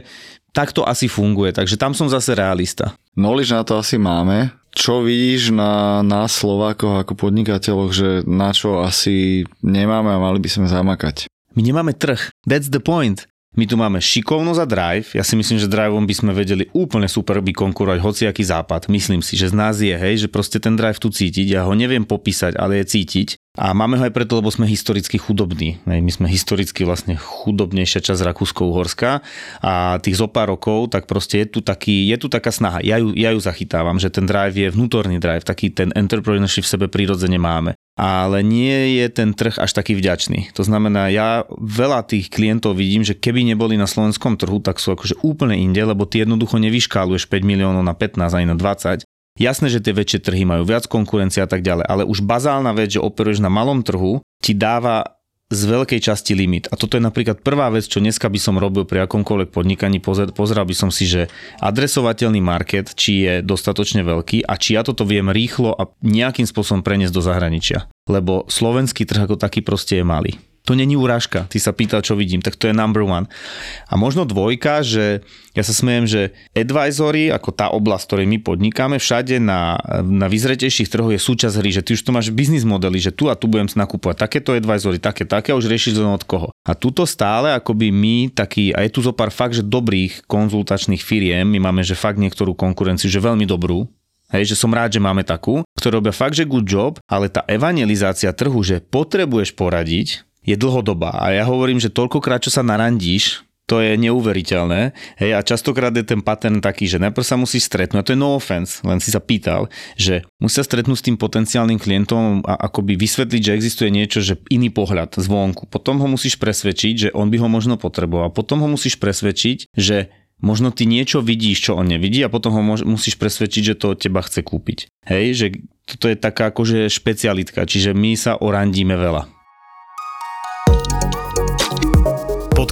tak to asi funguje, takže tam som zase realista. Knowledge na to asi máme. Čo vidíš na nás Slovákoch ako podnikateľoch, že na čo asi nemáme a mali by sme zamakať? My nemáme trh. That's the point. My tu máme šikovnosť a drive. Ja si myslím, že driveom by sme vedeli úplne super by konkurovať hociaký západ. Myslím si, že z nás je, hej, že proste ten drive tu cítiť. Ja ho neviem popísať, ale je cítiť. A máme ho aj preto, lebo sme historicky chudobní. My sme historicky vlastne chudobnejšia časť Rakúsko-Uhorska a tých zo pár rokov, tak proste je tu, taký, je tu taká snaha. Ja ju, ja ju zachytávam, že ten drive je vnútorný drive, taký ten entrepreneurship v sebe prirodzene máme. Ale nie je ten trh až taký vďačný. To znamená, ja veľa tých klientov vidím, že keby neboli na slovenskom trhu, tak sú akože úplne inde, lebo ty jednoducho nevyškáluješ 5 miliónov na 15 ani na 20 Jasné, že tie väčšie trhy majú viac konkurencie a tak ďalej, ale už bazálna vec, že operuješ na malom trhu, ti dáva z veľkej časti limit. A toto je napríklad prvá vec, čo dneska by som robil pri akomkoľvek podnikaní. Pozeral by som si, že adresovateľný market, či je dostatočne veľký a či ja toto viem rýchlo a nejakým spôsobom preniesť do zahraničia. Lebo slovenský trh ako taký proste je malý. To není urážka. Ty sa pýtal, čo vidím, tak to je number one. A možno dvojka, že ja sa smejem, že advisory, ako tá oblasť, ktorej my podnikáme, všade na, na vyzretejších trhoch je súčasť hry, že ty už to máš biznis modely, že tu a tu budem nakúpovať takéto advisory, také, také a už riešiš len od koho. A tuto stále akoby my taký, a je tu zo pár fakt, že dobrých konzultačných firiem, my máme, že fakt niektorú konkurenciu, že veľmi dobrú, Hej, že som rád, že máme takú, ktoré robia fakt, že good job, ale tá evangelizácia trhu, že potrebuješ poradiť, je dlhodobá. A ja hovorím, že toľkokrát, čo sa narandíš, to je neuveriteľné. Hej, a častokrát je ten pattern taký, že najprv sa musíš stretnúť, a to je no offense, len si sa pýtal, že musia stretnúť s tým potenciálnym klientom a akoby vysvetliť, že existuje niečo, že iný pohľad zvonku. Potom ho musíš presvedčiť, že on by ho možno potreboval. Potom ho musíš presvedčiť, že možno ty niečo vidíš, čo on nevidí a potom ho musíš presvedčiť, že to od teba chce kúpiť. Hej, že toto je taká akože špecialitka, čiže my sa orandíme veľa.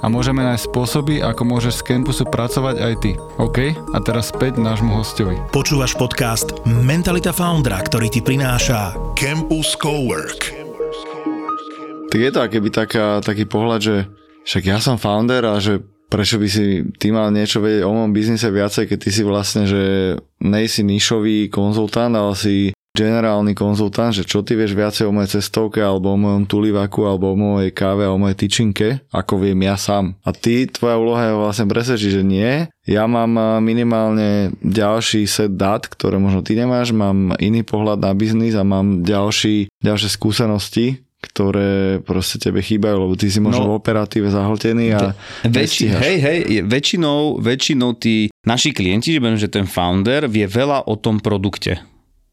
a môžeme nájsť spôsoby, ako môžeš z campusu pracovať aj ty. OK? A teraz späť nášmu hostovi. Počúvaš podcast Mentalita Foundera, ktorý ti prináša Campus Cowork. Tak je to akéby taká, taký pohľad, že však ja som founder a že prečo by si ty mal niečo vedieť o mojom biznise viacej, keď ty si vlastne, že nejsi nišový konzultant, ale si generálny konzultant, že čo ty vieš viacej o mojej cestovke, alebo o mojom tulivaku, alebo o mojej káve, o mojej tyčinke, ako viem ja sám. A ty, tvoja úloha je vlastne presvedčiť, že nie. Ja mám minimálne ďalší set dát, ktoré možno ty nemáš, mám iný pohľad na biznis a mám ďalší, ďalšie skúsenosti, ktoré proste tebe chýbajú, lebo ty si možno no, v operatíve zahltený a väčši, Hej, hej, väčšinou, väčšinou tí naši klienti, že, že ten founder vie veľa o tom produkte.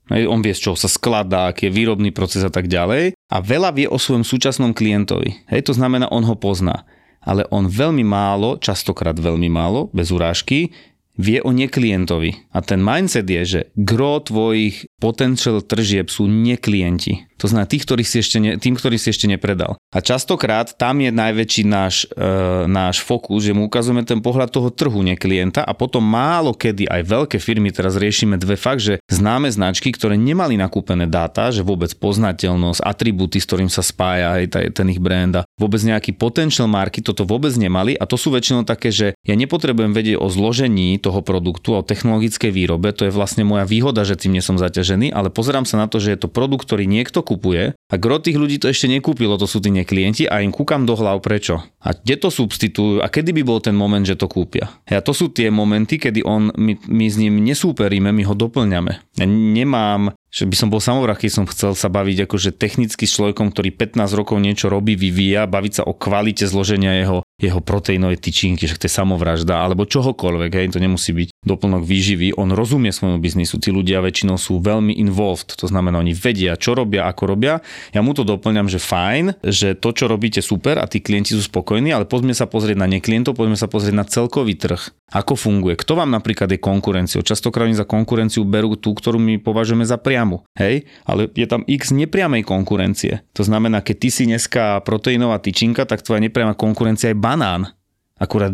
On vie, z čoho sa skladá, aký je výrobný proces a tak ďalej. A veľa vie o svojom súčasnom klientovi. Hej, to znamená, on ho pozná. Ale on veľmi málo, častokrát veľmi málo, bez urážky, vie o neklientovi. A ten mindset je, že gro tvojich potential tržieb sú neklienti. To znamená tých, ktorých si ešte ne, tým, ktorý si ešte nepredal. A častokrát tam je najväčší náš, e, náš fokus, že mu ukazujeme ten pohľad toho trhu, nie klienta a potom málo kedy aj veľké firmy, teraz riešime dve fakt, že známe značky, ktoré nemali nakúpené dáta, že vôbec poznateľnosť, atribúty, s ktorým sa spája aj ten ich brand a vôbec nejaký potential marky, toto vôbec nemali a to sú väčšinou také, že ja nepotrebujem vedieť o zložení toho produktu, o technologickej výrobe, to je vlastne moja výhoda, že tým nie som zaťažený, ale pozerám sa na to, že je to produkt, ktorý niekto kupuje a gro tých ľudí to ešte nekúpilo, to sú tí neklienti a im kúkam do hlav prečo. A kde to substitujú a kedy by bol ten moment, že to kúpia. A to sú tie momenty, kedy on, my, my s ním nesúperíme, my ho doplňame. Ja nemám že by som bol samovrah, keď som chcel sa baviť akože technicky s človekom, ktorý 15 rokov niečo robí, vyvíja, baviť sa o kvalite zloženia jeho, jeho proteínovej tyčinky, že to je samovražda, alebo čohokoľvek, hej, to nemusí byť doplnok výživy, on rozumie svojmu biznisu, tí ľudia väčšinou sú veľmi involved, to znamená, oni vedia, čo robia, ako robia. Ja mu to doplňam, že fajn, že to, čo robíte, super a tí klienti sú spokojní, ale poďme sa pozrieť na neklientov, poďme sa pozrieť na celkový trh. Ako funguje? Kto vám napríklad je konkurenciou? Častokrát za konkurenciu berú tú, ktorú my považujeme za priamu. Hej? Ale je tam x nepriamej konkurencie. To znamená, keď ty si dneska proteínová tyčinka, tak tvoja nepriama konkurencia je banán. Akurát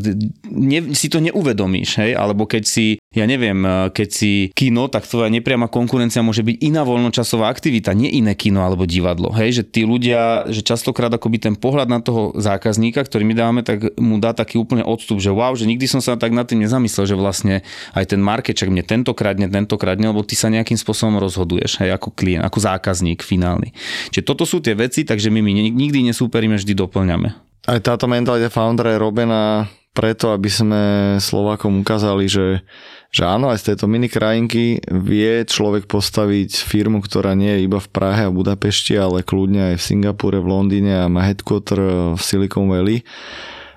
ne, si to neuvedomíš, hej? Alebo keď si, ja neviem, eh, keď si kino, tak tvoja nepriama konkurencia môže byť iná voľnočasová aktivita, nie iné kino alebo divadlo, hej? Že tí ľudia, že častokrát akoby ten pohľad na toho zákazníka, ktorý my dáme, tak mu dá taký úplne odstup, že wow, že nikdy som sa tak nad tým nezamyslel, že vlastne aj ten market, čak mne tentokrát nie, tentokrát nie, lebo ty sa nejakým spôsobom rozhoduješ, hej, ako klient, ako zákazník finálny. Čiže toto sú tie veci, takže my, my nikdy nesúperíme, vždy doplňame aj táto mentalita foundera je robená preto, aby sme Slovakom ukázali, že, že áno, aj z tejto mini krajinky vie človek postaviť firmu, ktorá nie je iba v Prahe a Budapešti, ale kľudne aj v Singapúre, v Londýne a má headquarter v Silicon Valley.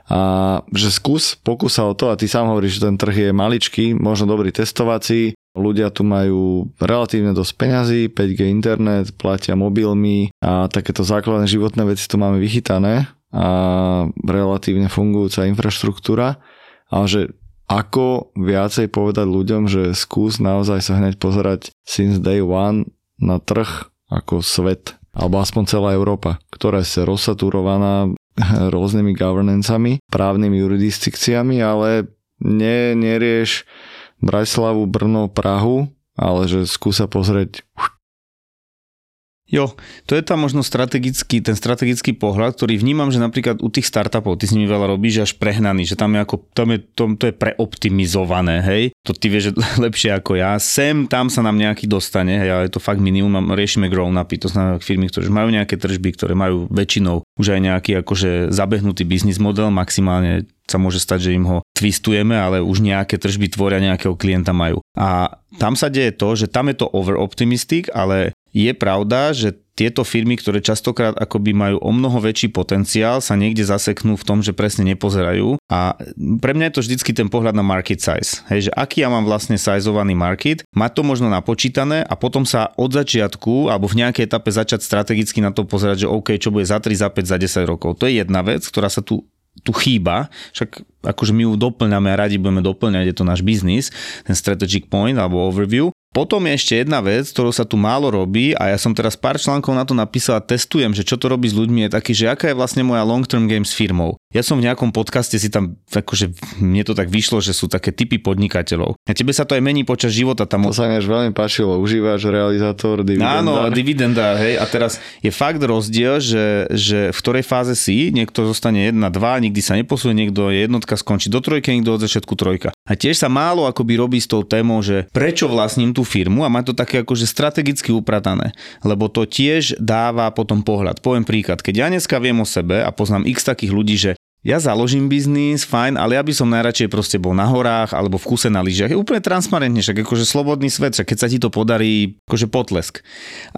A že skús, pokúsa o to a ty sám hovoríš, že ten trh je maličký, možno dobrý testovací, ľudia tu majú relatívne dosť peňazí, 5G internet, platia mobilmi a takéto základné životné veci tu máme vychytané a relatívne fungujúca infraštruktúra, ale že ako viacej povedať ľuďom, že skús naozaj sa hneď pozerať since day one na trh ako svet, alebo aspoň celá Európa, ktorá je rozsaturovaná rôznymi governancami, právnymi jurisdikciami, ale ne, nerieš Bratislavu, Brno, Prahu, ale že skúsa pozrieť Jo, to je tam možno strategický, ten strategický pohľad, ktorý vnímam, že napríklad u tých startupov, ty s nimi veľa robíš, až prehnaný, že tam je ako, tam je, to, to je preoptimizované, hej, to ty vieš lepšie ako ja, sem, tam sa nám nejaký dostane, hej, ale je to fakt minimum, riešime grown upy, to znamená firmy, ktoré majú nejaké tržby, ktoré majú väčšinou už aj nejaký akože zabehnutý biznis model, maximálne sa môže stať, že im ho twistujeme, ale už nejaké tržby tvoria nejakého klienta majú. A tam sa deje to, že tam je to over optimistic, ale je pravda, že tieto firmy, ktoré častokrát akoby majú o mnoho väčší potenciál, sa niekde zaseknú v tom, že presne nepozerajú. A pre mňa je to vždycky ten pohľad na market size. Hej, že aký ja mám vlastne sizovaný market, mať to možno napočítané a potom sa od začiatku alebo v nejakej etape začať strategicky na to pozerať, že OK, čo bude za 3, za 5, za 10 rokov. To je jedna vec, ktorá sa tu tu chýba, však akože my ju doplňame a radi budeme doplňať, je to náš biznis, ten strategic point alebo overview, potom je ešte jedna vec, ktorú sa tu málo robí a ja som teraz pár článkov na to napísal a testujem, že čo to robí s ľuďmi je taký, že aká je vlastne moja long term game s firmou. Ja som v nejakom podcaste si tam, akože mne to tak vyšlo, že sú také typy podnikateľov. A tebe sa to aj mení počas života. Tam... To sa mi až veľmi páčilo, užívaš realizátor, dividendár. Áno, dividendár, hej. A teraz je fakt rozdiel, že, že v ktorej fáze si, niekto zostane 1, 2, nikdy sa neposunie, niekto je jednotka, skončí do trojky, niekto od začiatku trojka. A tiež sa málo akoby robí s tou témou, že prečo vlastním tú firmu a má to také akože strategicky upratané, lebo to tiež dáva potom pohľad. Poviem príklad, keď ja dneska viem o sebe a poznám x takých ľudí, že ja založím biznis, fajn, ale ja by som najradšej proste bol na horách alebo v kuse na lyžiach. Je úplne transparentne, však akože slobodný svet, však keď sa ti to podarí, akože potlesk.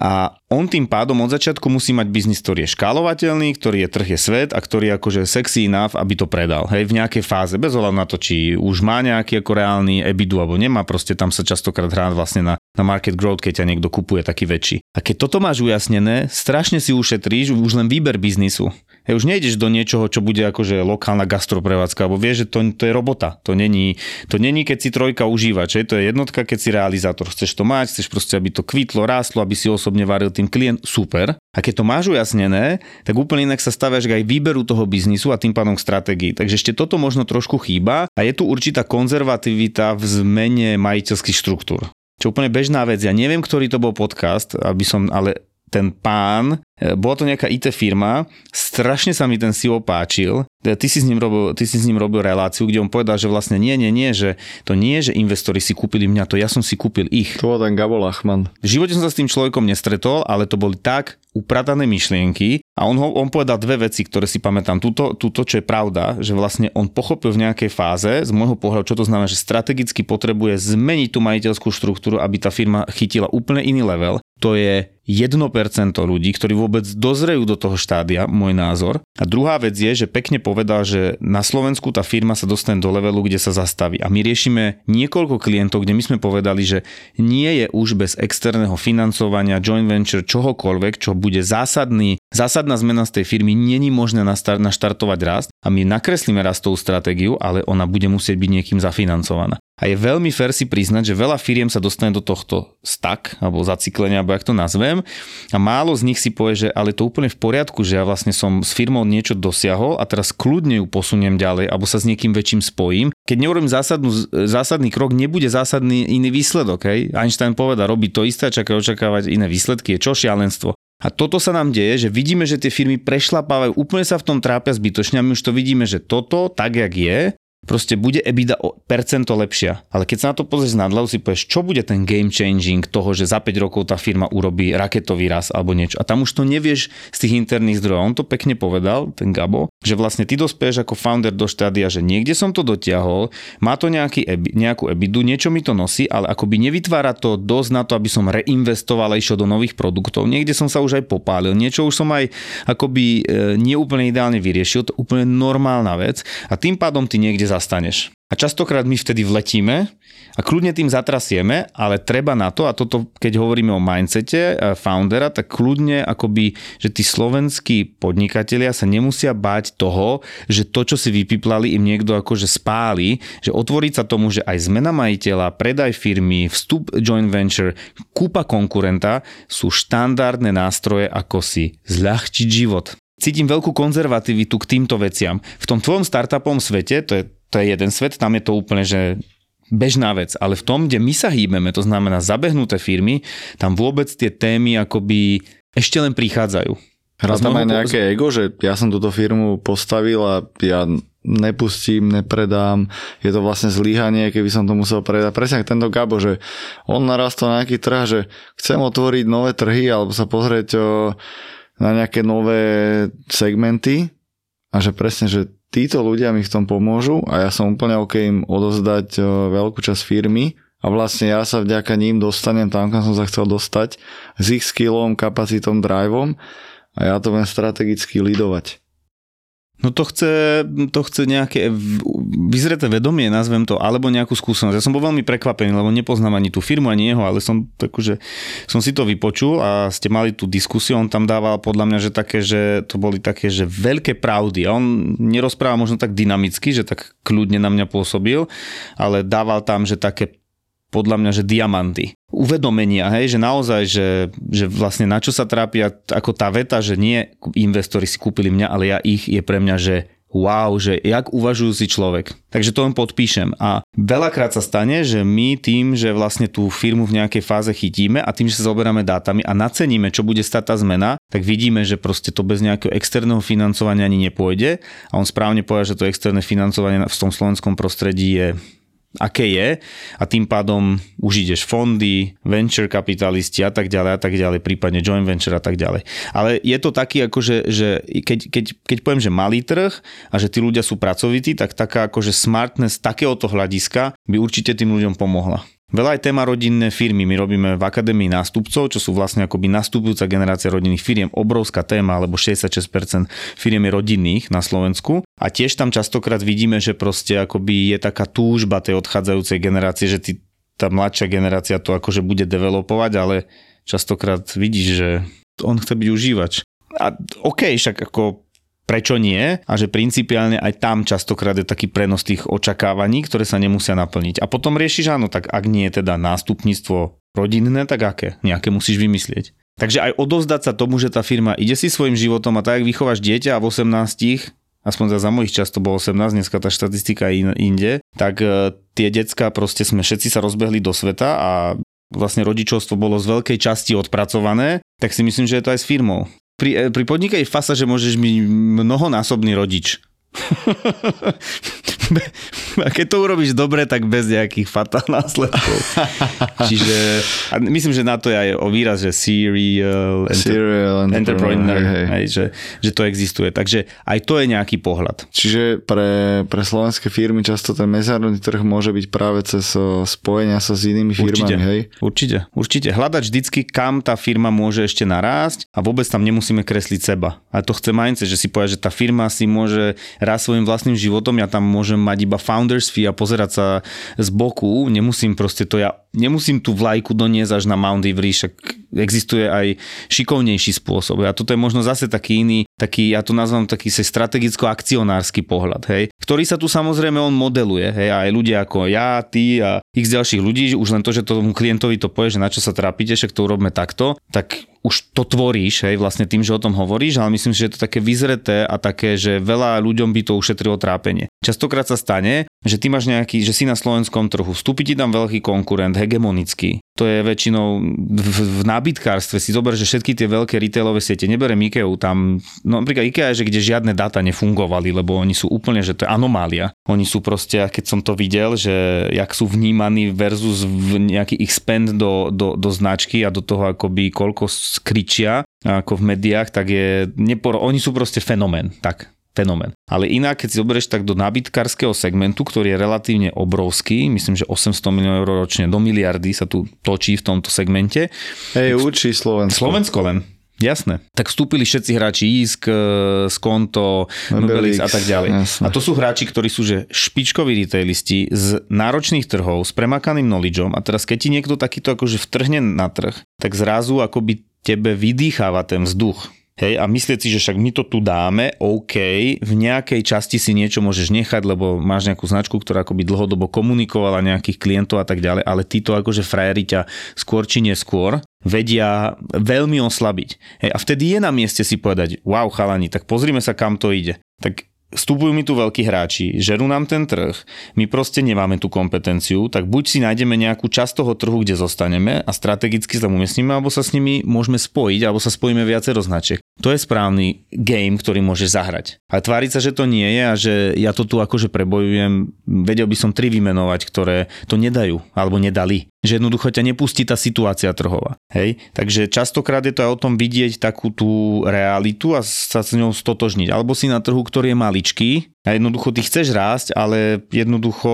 A on tým pádom od začiatku musí mať biznis, ktorý je škálovateľný, ktorý je trh je svet a ktorý je akože sexy enough, aby to predal. Hej, v nejakej fáze, bez ohľadu na to, či už má nejaký ako reálny ebidu alebo nemá, proste tam sa častokrát hrá vlastne na, na market growth, keď ťa niekto kupuje taký väčší. A keď toto máš ujasnené, strašne si ušetríš už len výber biznisu. Hej, už nejdeš do niečoho, čo bude akože lokálna gastroprevádzka, alebo vieš, že to, to je robota. To není, to není, keď si trojka užívač, to je jednotka, keď si realizátor. Chceš to mať, chceš proste, aby to kvitlo, rástlo, aby si osobne varil tým klient, super. A keď to máš ujasnené, tak úplne inak sa staviaš aj výberu toho biznisu a tým pádom k stratégii. Takže ešte toto možno trošku chýba a je tu určitá konzervativita v zmene majiteľských štruktúr. Čo úplne bežná vec. Ja neviem, ktorý to bol podcast, aby som, ale ten pán, e, bola to nejaká IT firma, strašne sa mi ten CEO páčil, e, ty si, s ním robil, ty si s ním robil reláciu, kde on povedal, že vlastne nie, nie, nie, že to nie je, že investori si kúpili mňa, to ja som si kúpil ich. To bol ten Gabo Lachman. V živote som sa s tým človekom nestretol, ale to boli tak upratané myšlienky a on, ho, on povedal dve veci, ktoré si pamätám. Tuto, tuto, čo je pravda, že vlastne on pochopil v nejakej fáze, z môjho pohľadu, čo to znamená, že strategicky potrebuje zmeniť tú majiteľskú štruktúru, aby tá firma chytila úplne iný level. To je 1% ľudí, ktorí vôbec dozrejú do toho štádia, môj názor. A druhá vec je, že pekne povedal, že na Slovensku tá firma sa dostane do levelu, kde sa zastaví. A my riešime niekoľko klientov, kde my sme povedali, že nie je už bez externého financovania, joint venture, čohokoľvek, čo bude zásadný, zásadná zmena z tej firmy, není možné naštartovať rast a my nakreslíme rastovú stratégiu, ale ona bude musieť byť niekým zafinancovaná. A je veľmi fér si priznať, že veľa firiem sa dostane do tohto stak, alebo zaciklenia, alebo jak to nazvem, a málo z nich si povie, že ale to úplne v poriadku, že ja vlastne som s firmou niečo dosiahol a teraz kľudne ju posuniem ďalej, alebo sa s niekým väčším spojím. Keď neurobím zásadnú, zásadný krok, nebude zásadný iný výsledok. Hej? Einstein poveda, robí to isté čaká očakávať iné výsledky. Je čo šialenstvo? A toto sa nám deje, že vidíme, že tie firmy prešlapávajú, úplne sa v tom trápia zbytočne a my už to vidíme, že toto, tak jak je, proste bude EBITDA o percento lepšia. Ale keď sa na to pozrieš z nadľahu, si povieš, čo bude ten game changing toho, že za 5 rokov tá firma urobí raketový raz alebo niečo. A tam už to nevieš z tých interných zdrojov. On to pekne povedal, ten Gabo, že vlastne ty dospieš ako founder do štádia, že niekde som to dotiahol, má to nejaký, nejakú EBITDA, niečo mi to nosí, ale akoby nevytvára to dosť na to, aby som reinvestoval a išiel do nových produktov. Niekde som sa už aj popálil, niečo už som aj akoby e, neúplne ideálne vyriešil, to úplne normálna vec a tým pádom ty niekde zastaneš. A častokrát my vtedy vletíme a kľudne tým zatrasieme, ale treba na to, a toto keď hovoríme o mindsete eh, foundera, tak kľudne akoby, že tí slovenskí podnikatelia sa nemusia báť toho, že to, čo si vypiplali, im niekto akože spáli, že otvoriť sa tomu, že aj zmena majiteľa, predaj firmy, vstup joint venture, kúpa konkurenta sú štandardné nástroje, ako si zľahčiť život cítim veľkú konzervativitu k týmto veciam. V tom tvojom startupom svete, to je to je jeden svet, tam je to úplne, že bežná vec, ale v tom, kde my sa hýbeme, to znamená zabehnuté firmy, tam vôbec tie témy akoby ešte len prichádzajú. Hrá tam aj nejaké ego, že ja som túto firmu postavil a ja nepustím, nepredám, je to vlastne zlíhanie, keby som to musel predať. Presne tento Gabo, že on narastol na nejaký trh, že chcem otvoriť nové trhy alebo sa pozrieť o, na nejaké nové segmenty a že presne, že títo ľudia mi v tom pomôžu a ja som úplne OK im odozdať veľkú časť firmy a vlastne ja sa vďaka ním dostanem tam, kam som sa chcel dostať s ich skillom, kapacitom, driveom a ja to viem strategicky lidovať. No to chce, to chce nejaké vyzreté vedomie, nazvem to, alebo nejakú skúsenosť. Ja som bol veľmi prekvapený, lebo nepoznám ani tú firmu, ani jeho, ale som, takže, som si to vypočul a ste mali tú diskusiu, on tam dával podľa mňa, že také, že to boli také, že veľké pravdy. A on nerozpráva možno tak dynamicky, že tak kľudne na mňa pôsobil, ale dával tam, že také podľa mňa, že diamanty. Uvedomenia, hej, že naozaj, že, že vlastne na čo sa trápia, ako tá veta, že nie investori si kúpili mňa, ale ja ich, je pre mňa, že wow, že jak uvažujú si človek. Takže to len podpíšem. A veľakrát sa stane, že my tým, že vlastne tú firmu v nejakej fáze chytíme a tým, že sa zoberáme dátami a naceníme, čo bude stať tá zmena, tak vidíme, že proste to bez nejakého externého financovania ani nepôjde. A on správne povie, že to externé financovanie v tom slovenskom prostredí je aké je a tým pádom už ideš fondy, venture kapitalisti a tak ďalej a tak ďalej, prípadne joint venture a tak ďalej. Ale je to taký akože, že keď, keď, keď poviem, že malý trh a že tí ľudia sú pracovití, tak taká akože smartness takéhoto hľadiska by určite tým ľuďom pomohla. Veľa aj téma rodinné firmy. My robíme v Akadémii nástupcov, čo sú vlastne akoby nastupujúca generácia rodinných firiem. Obrovská téma, lebo 66% firiem je rodinných na Slovensku. A tiež tam častokrát vidíme, že proste akoby je taká túžba tej odchádzajúcej generácie, že ty, tá mladšia generácia to akože bude developovať, ale častokrát vidíš, že on chce byť užívač. A OK, však ako prečo nie a že principiálne aj tam častokrát je taký prenos tých očakávaní, ktoré sa nemusia naplniť. A potom riešiš, áno, tak ak nie je teda nástupníctvo rodinné, tak aké? Nejaké musíš vymyslieť. Takže aj odovzdať sa tomu, že tá firma ide si svojim životom a tak, ak vychováš dieťa a v 18 aspoň za, za mojich čas to bolo 18, dneska tá štatistika je inde, tak e, tie decka proste sme všetci sa rozbehli do sveta a vlastne rodičovstvo bolo z veľkej časti odpracované, tak si myslím, že je to aj s firmou pri, eh, pri podnike je fasa, že môžeš byť mnohonásobný rodič. a keď to urobíš dobre, tak bez nejakých fatál následkov. Čiže a myslím, že na to je aj o výraz, že serial, enter, serial entrepreneur, hej, hej. Hej, že, že to existuje. Takže aj to je nejaký pohľad. Čiže pre, pre slovenské firmy často ten medzinárodný trh môže byť práve cez spojenia sa s inými firmami, určite, hej? Určite, určite. Hľadať vždycky, kam tá firma môže ešte narásť a vôbec tam nemusíme kresliť seba. A to chce mindset, že si povie, že tá firma si môže raz svojim vlastným životom, ja tam môžem mať iba founders fee a pozerať sa z boku, nemusím proste to ja, nemusím tú vlajku doniesť až na Mount Everest, však existuje aj šikovnejší spôsob. A toto je možno zase taký iný, taký, ja to nazvám taký strategicko-akcionársky pohľad, hej, ktorý sa tu samozrejme on modeluje, hej, aj ľudia ako ja, ty a x ďalších ľudí, už len to, že tomu klientovi to povie, že na čo sa trápite, však to urobme takto, tak už to tvoríš, hej, vlastne tým, že o tom hovoríš, ale myslím že je to také vyzreté a také, že veľa ľuďom by to ušetrilo trápenie. Častokrát sa stane, že ty máš nejaký, že si na slovenskom trhu, vstúpi ti tam veľký konkurent, hegemonický. To je väčšinou v, v nábytkárstve si zober, že všetky tie veľké retailové siete, nebere Ikea, tam, no napríklad Ikea je, že kde žiadne dáta nefungovali, lebo oni sú úplne, že to je anomália. Oni sú proste, keď som to videl, že jak sú vnímaní versus v nejaký ich spend do, do, do značky a do toho akoby koľko skričia ako v médiách, tak je, nepor- oni sú proste fenomén, tak fenomén. Ale inak, keď si zoberieš tak do nábytkárskeho segmentu, ktorý je relatívne obrovský, myslím, že 800 miliónov eur ročne do miliardy sa tu točí v tomto segmente. Hej, učí Slovensko. Slovensko len. Jasné. Tak vstúpili všetci hráči ISK, Skonto, Nobelix a tak ďalej. Jasné. A to sú hráči, ktorí sú že špičkoví retailisti z náročných trhov, s premakaným knowledgeom a teraz keď ti niekto takýto akože vtrhne na trh, tak zrazu akoby tebe vydýcháva ten vzduch Hej, a myslieť si, že však my to tu dáme, OK, v nejakej časti si niečo môžeš nechať, lebo máš nejakú značku, ktorá akoby dlhodobo komunikovala nejakých klientov a tak ďalej, ale títo akože frajeri ťa skôr či neskôr vedia veľmi oslabiť. Hej, a vtedy je na mieste si povedať, wow chalani, tak pozrime sa kam to ide. Tak vstupujú mi tu veľkí hráči, žerú nám ten trh, my proste nemáme tú kompetenciu, tak buď si nájdeme nejakú časť toho trhu, kde zostaneme a strategicky sa umiestnime, alebo sa s nimi môžeme spojiť, alebo sa spojíme viacero značiek. To je správny game, ktorý môžeš zahrať. A tváriť sa, že to nie je a že ja to tu akože prebojujem, vedel by som tri vymenovať, ktoré to nedajú alebo nedali že jednoducho ťa nepustí tá situácia trhová. Hej? Takže častokrát je to aj o tom vidieť takú tú realitu a sa s ňou stotožniť. Alebo si na trhu, ktorý je maličký a jednoducho ty chceš rásť, ale jednoducho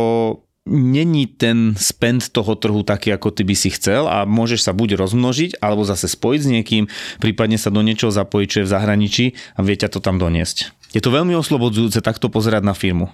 není ten spend toho trhu taký, ako ty by si chcel a môžeš sa buď rozmnožiť, alebo zase spojiť s niekým, prípadne sa do niečoho zapojiť, čo je v zahraničí a vie ťa to tam doniesť. Je to veľmi oslobodzujúce takto pozerať na firmu.